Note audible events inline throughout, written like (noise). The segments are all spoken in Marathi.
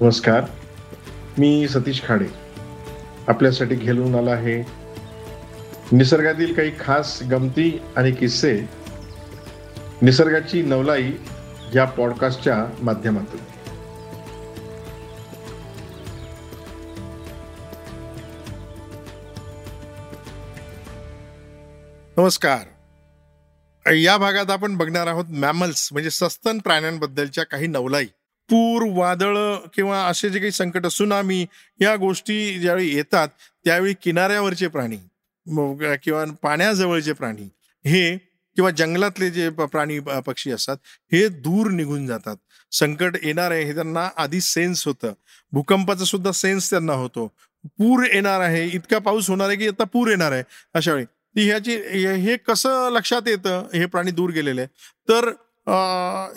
नमस्कार मी सतीश खाडे. आपल्यासाठी घेऊन आला आहे निसर्गातील काही खास गमती आणि किस्से. निसर्गाची नवलाई या पॉडकास्टच्या माध्यमातून. नमस्कार. या भागात आपण बघणार आहोत मॅमल्स म्हणजे सस्तन प्राण्यांबद्दलच्या काही नवलाई. पूर वादळ किंवा असे जे काही संकट सुनामी या गोष्टी ज्यावेळी येतात त्यावेळी किनाऱ्यावरचे प्राणी किंवा पाण्याजवळचे प्राणी हे किंवा जंगलातले जे प्राणी पक्षी असतात हे दूर निघून जातात. संकट येणार आहे हे त्यांना आधी सेन्स होतं. भूकंपाचा सुद्धा सेन्स त्यांना होतो. पूर येणार आहे इतका पाऊस होणार आहे की आता पूर येणार आहे अशा वेळी. ती ह्याची हे कसं लक्षात येतं हे प्राणी दूर गेलेले? तर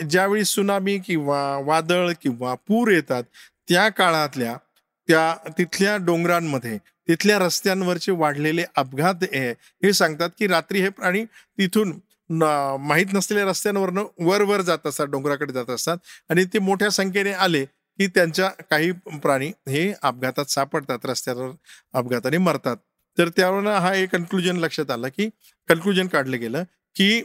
ज्यावेळी सुनामी किंवा वादळ किंवा पूर येतात त्या काळातल्या त्या तिथल्या डोंगरांमध्ये तिथल्या रस्त्यांवरचे वाढलेले अपघात हे सांगतात की रात्री हे प्राणी तिथून माहीत नसलेल्या रस्त्यांवरनं वर वर जात असतात डोंगराकडे जात असतात. आणि ते मोठ्या संख्येने आले की त्यांच्या काही प्राणी हे अपघातात सापडतात रस्त्यावर अपघाताने मरतात. तर त्यावर हा एक कन्क्लुजन लक्षात आलं की कन्क्लुजन काढलं गेलं की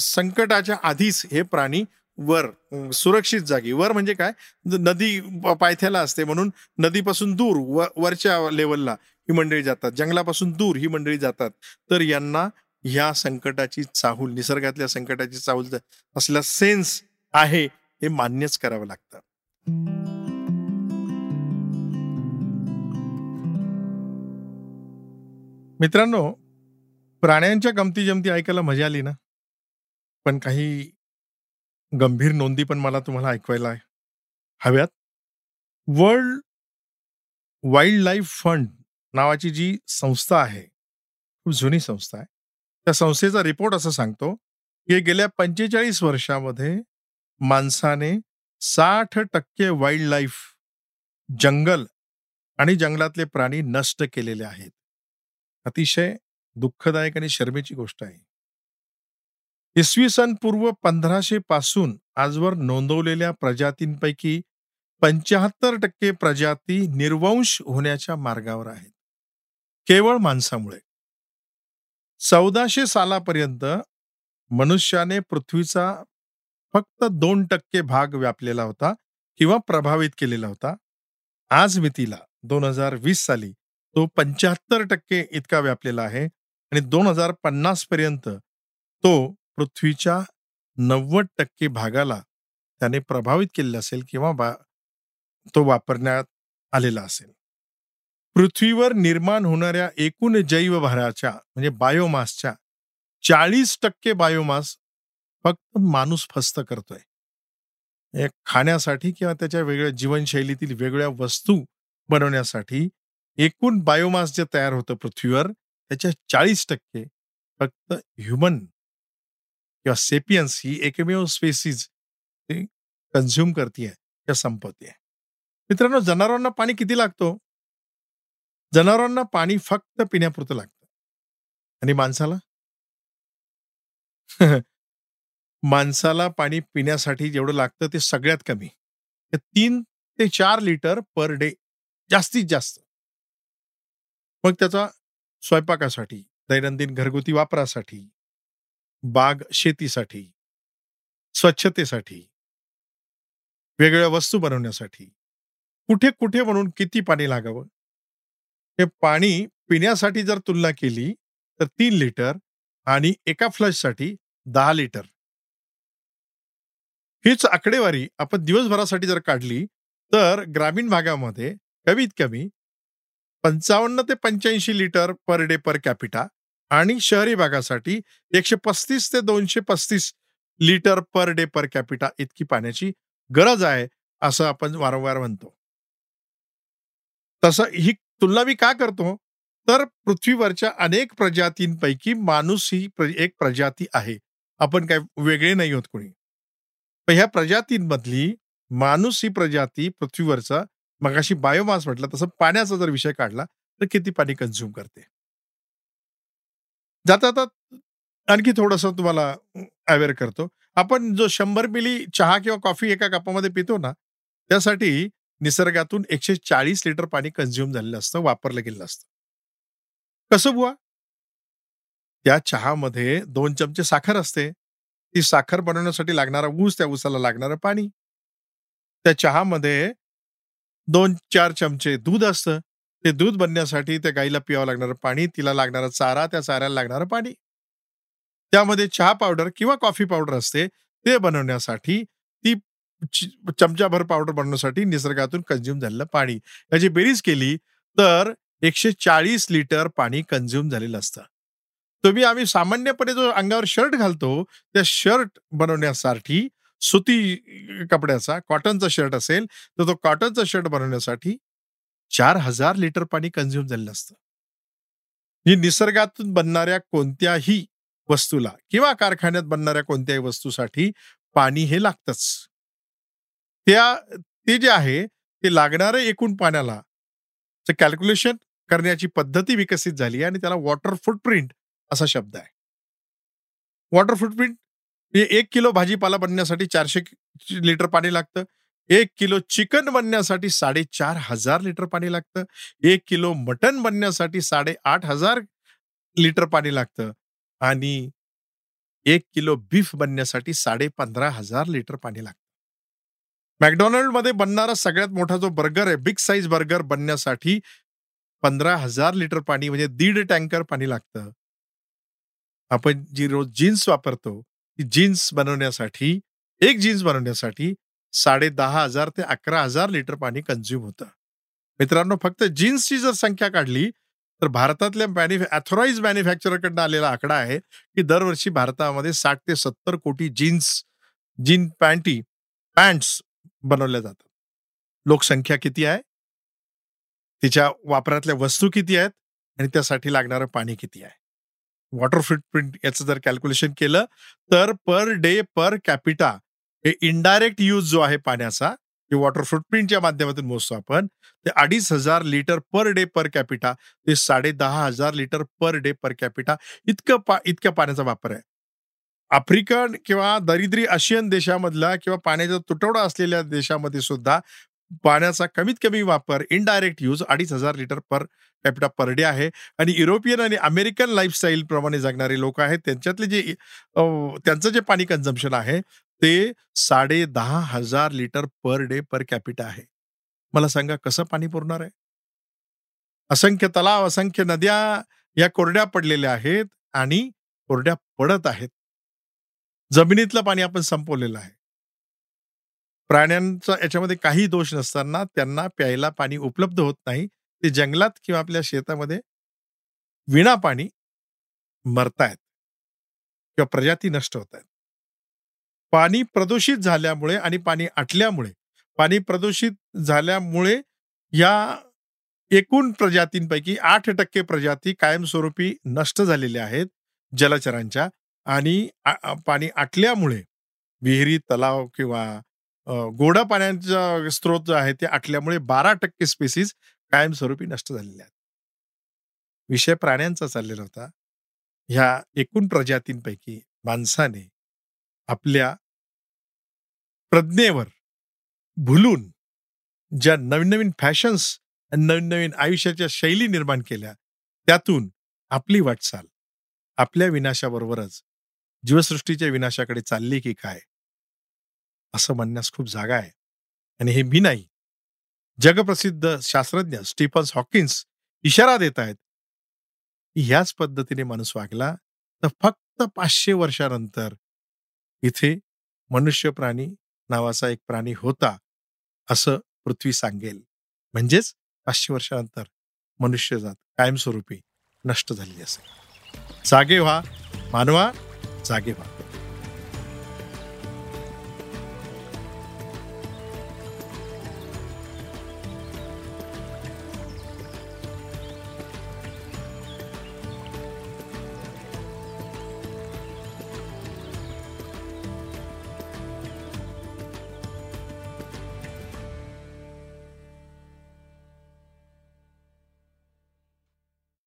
संकटाच्या आधीच हे प्राणी वर सुरक्षित जागी. वर म्हणजे काय? नदी पायथ्याला असते म्हणून नदीपासून दूर वरच्या लेवलला ही मंडळी जातात. जंगलापासून दूर ही मंडळी जातात. तर यांना ह्या संकटाची चाहूल निसर्गातल्या संकटाची चाहूल असल्या सेन्स आहे हे मान्यच करावं लागतं. मित्रांनो प्राण्यांच्या गमती जमती ऐकायला मजा आली ना? पण काही गंभीर नोंदी पण मला तुम्हाला ऐकवायला हव्यात. वर्ल्ड वाईल्ड लाईफ फंड नावाची जी संस्था आहे खूप जुनी संस्था आहे त्या संस्थेचा रिपोर्ट असं सांगतो की गेल्या पंचेचाळीस वर्षामध्ये माणसाने साठ टक्के वाईल्ड लाईफ जंगल आणि जंगलातले प्राणी नष्ट केलेले आहेत. अतिशय दुःखदायक आणि शर्मेची गोष्ट आहे. इसवी सन पूर्व पंधराशे पासून आजवर नोंदवलेल्या प्रजातींपैकी पंच्याहत्तर टक्के प्रजाती निर्वंश होण्याच्या मार्गावर आहेत. केवळ माणसामुळे. चौदाशे सालापर्यंत मनुष्याने पृथ्वीचा फक्त दोन टक्के भाग व्यापलेला होता किंवा प्रभावित केलेला होता. आज मितीला दोन हजार वीस साली तो पंच्याहत्तर टक्के इतका व्यापलेला आहे आणि दोन हजार पन्नास पर्यंत तो पृथ्वीच्या नव्वद टक्के भागाला त्याने प्रभावित केलेला असेल किंवा तो वापरण्यात आलेला असेल. पृथ्वीवर निर्माण होणाऱ्या एकूण जैवभाराच्या म्हणजे बायोमासच्या चाळीस टक्के बायोमास फक्त माणूस फस्त करतोय. खाण्यासाठी किंवा त्याच्या वेगळ्या जीवनशैलीतील वेगळ्या वस्तू बनवण्यासाठी एकूण बायोमास जे तयार होतं पृथ्वीवर त्याच्या चाळीस टक्के फक्त ह्युमन किंवा सेपियन्स ही एकमेव स्पेसीज कन्झ्युम करते किंवा संपवते मित्रांनो जनावरांना पाणी किती लागतो? जनावरांना पाणी फक्त पिण्यापुरतं लागतं. आणि माणसाला? (laughs) माणसाला पाणी पिण्यासाठी जेवढं लागतं ते सगळ्यात कमी. तीन ते चार लिटर पर डे जास्तीत जास्त. मग त्याचा स्वयंपाकासाठी दैनंदिन घरगुती वापरासाठी बाग शेतीसाठी स्वच्छतेसाठी वेगवेगळ्या वस्तू बनवण्यासाठी. कुठे कुठे म्हणून किती पाणी लागावं? हे पाणी पिण्यासाठी जर तुलना केली तर तीन लिटर आणि एका फ्लशसाठी दहा लिटर. हीच आकडेवारी आपण दिवसभरासाठी जर काढली तर ग्रामीण भागामध्ये कमीत कमी पंचावन्न ते पंच्याऐंशी litre per day per capita आणि शहरी भागासाठी एकशे पस्तीस ते दोनशे पस्तीस litre per day per capita इतकी पाण्याची गरज आहे असं आपण वारंवार म्हणतो. तसं ही तुलना मी का करतो? तर पृथ्वीवरच्या अनेक प्रजातींपैकी माणूस ही एक प्रजाती आहे. आपण काय वेगळे नाही होत कोणी. पण ह्या प्रजातींमधली माणूस ही प्रजाती पृथ्वीवरचा मगाशी बायोमास म्हटलं तसं पाण्याचा जर विषय काढला तर किती पाणी कन्झ्युम करते? जाता जाता आणखी थोडस तुम्हाला अवेअर करतो. आपण जो शंभर मिली चहा किंवा कॉफी एका कपामध्ये पितो ना त्यासाठी निसर्गातून एकशे चाळीस लिटर पाणी कन्झ्युम झालेलं असतं वापरलं गेलेलं असतं. कसं बुवा? त्या चहामध्ये दोन चमचे साखर असते. ती साखर बनवण्यासाठी लागणारा ऊस त्या ऊसाला लागणारं पाणी. त्या चहामध्ये दोन चार चमचे दूध असतं. ते दूध बनण्यासाठी त्या गाईला पियावं लागणारं पाणी तिला लागणारा चारा त्या चाऱ्याला लागणारं पाणी. त्यामध्ये चहा पावडर किंवा कॉफी पावडर असते ते बनवण्यासाठी ती चमचाभर पावडर बनवण्यासाठी निसर्गातून कन्झ्युम झालेलं पाणी. याची बेरीज केली तर एकशे चाळीस लिटर पाणी कन्झ्युम झालेलं असतं. तुम्ही आम्ही सामान्यपणे जो अंगावर शर्ट घालतो त्या शर्ट बनवण्यासाठी सुती कपड्याचा कॉटनचा शर्ट असेल तर तो कॉटनचा शर्ट बनवण्यासाठी चार हजार लिटर पाणी कन्झ्युम झालेलं असतं. ही निसर्गातून बनणाऱ्या कोणत्याही वस्तूला किंवा कारखान्यात बनणाऱ्या कोणत्याही वस्तूसाठी पाणी हे लागतच. त्या ते जे आहे ते लागणाऱ्या एकूण पाण्याला कॅल्क्युलेशन करण्याची पद्धती विकसित झाली आणि त्याला वॉटर फुटप्रिंट असा शब्द आहे. वॉटर फुटप्रिंट म्हणजे एक किलो भाजीपाला बनण्यासाठी चारशे लिटर पाणी लागतं. एक किलो चिकन बनण्यासाठी साडेचार हजार लिटर पाणी लागतं. एक किलो मटन बनण्यासाठी साडेआठ हजार लिटर पाणी लागतं. आणि एक किलो बीफ बनण्यासाठी साडे पंधरा हजार लिटर पाणी लागतं. मॅकडॉनल्डमध्ये बनणारा सगळ्यात मोठा जो बर्गर आहे बिग साईज बर्गर बनण्यासाठी पंधरा हजार लिटर पाणी म्हणजे दीड टँकर पाणी लागतं. आपण जी रोज जीन्स वापरतो ती जीन्स बनवण्यासाठी एक जीन्स बनवण्यासाठी साडे दहा हजार ते अकरा हजार लिटर पाणी कन्झ्युम होतं. मित्रांनो फक्त जीन्सची जर संख्या काढली तर भारतातल्या मॅन्युफॅ अथॉराइज मॅन्युफॅक्चरकडनं आलेला आकडा आहे की दरवर्षी भारतामध्ये साठ ते सत्तर कोटी जीन्स जीन पॅन्टी पॅन्ट्स बनवल्या जातात. लोकसंख्या किती आहे? तिच्या वापरातल्या वस्तू किती आहेत? आणि त्यासाठी लागणारं पाणी किती आहे? वॉटर फुटप्रिंट याचं जर कॅल्क्युलेशन केलं तर पर डे पर कॅपिटा हे इनडायरेक्ट यूज जो आहे पाण्याचा ते वॉटर फुटप्रिंटच्या माध्यमातून मोजतो आपण. ते अडीच हजार litre per day per capita ते साडे दहा हजार litre per day per capita इतकं पा इतक्या पाण्याचा वापर आहे. आफ्रिकन किंवा दरिद्री आशियन देशामधला किंवा पाण्याचा तुटवडा असलेल्या देशामध्ये सुद्धा पाण्याचा कमीत कमी वापर इनडायरेक्ट यूज अडीच हजार litre per capita per day आहे. आणि युरोपियन आणि अमेरिकन लाईफस्टाईल प्रमाणे जगणारे लोक आहेत. त्यांच्यातले जे त्यांचं जे पाणी कन्झम्पशन आहे ते साडे दहा हजार litre per day per capita आहे. मला सांगा कसं पाणी पुरणार आहे? असंख्य तलाव असंख्य नद्या या कोरड्या पडलेल्या आहेत आणि कोरड्या पडत आहेत. जमिनीतलं पाणी आपण संपवलेलं आहे. प्राण्यांचा याच्यामध्ये काही दोष नसताना त्यांना प्यायला पाणी उपलब्ध होत नाही. ते जंगलात किंवा आपल्या शेतामध्ये विना पाणी मरतायत किंवा प्रजाती नष्ट होत आहेत पाणी प्रदूषित झाल्यामुळे आणि पाणी आटल्यामुळे. पाणी प्रदूषित झाल्यामुळे या एकूण प्रजातींपैकी आठ टक्के प्रजाती कायमस्वरूपी नष्ट झालेल्या आहेत जलचरांच्या. आणि पाणी आटल्यामुळे विहिरी तलाव किंवा गोड्या पाण्याचा स्त्रोत जो आहे ते आटल्यामुळे बारा टक्के स्पेसीज कायमस्वरूपी नष्ट झालेल्या आहेत. विषय प्राण्यांचा चाललेला होता. ह्या एकूण प्रजातींपैकी माणसाने आपल्या प्रज्ञेवर भुलून ज्या नवीन नवीन फॅशन्स नवीन नवीन आयुष्याच्या शैली निर्माण केल्या त्यातून आपली वाटचाल आपल्या विनाशाबरोबरच जीवसृष्टीच्या विनाशाकडे चालली की काय? असं म्हणण्यास खूप जागा आहे. आणि हे मी नाही. जगप्रसिद्ध शास्त्रज्ञ स्टीफन्स हॉकिन्स इशारा देत आहेत ह्याच पद्धतीने माणूस वागला तर फक्त पाचशे वर्षानंतर इथे मनुष्य प्राणी नावाचा एक प्राणी होता असं पृथ्वी सांगेल. म्हणजेच पाचशे वर्षानंतर मनुष्यजात कायमस्वरूपी नष्ट झालेली असेल. जागे व्हा. मानवा जागे व्हा.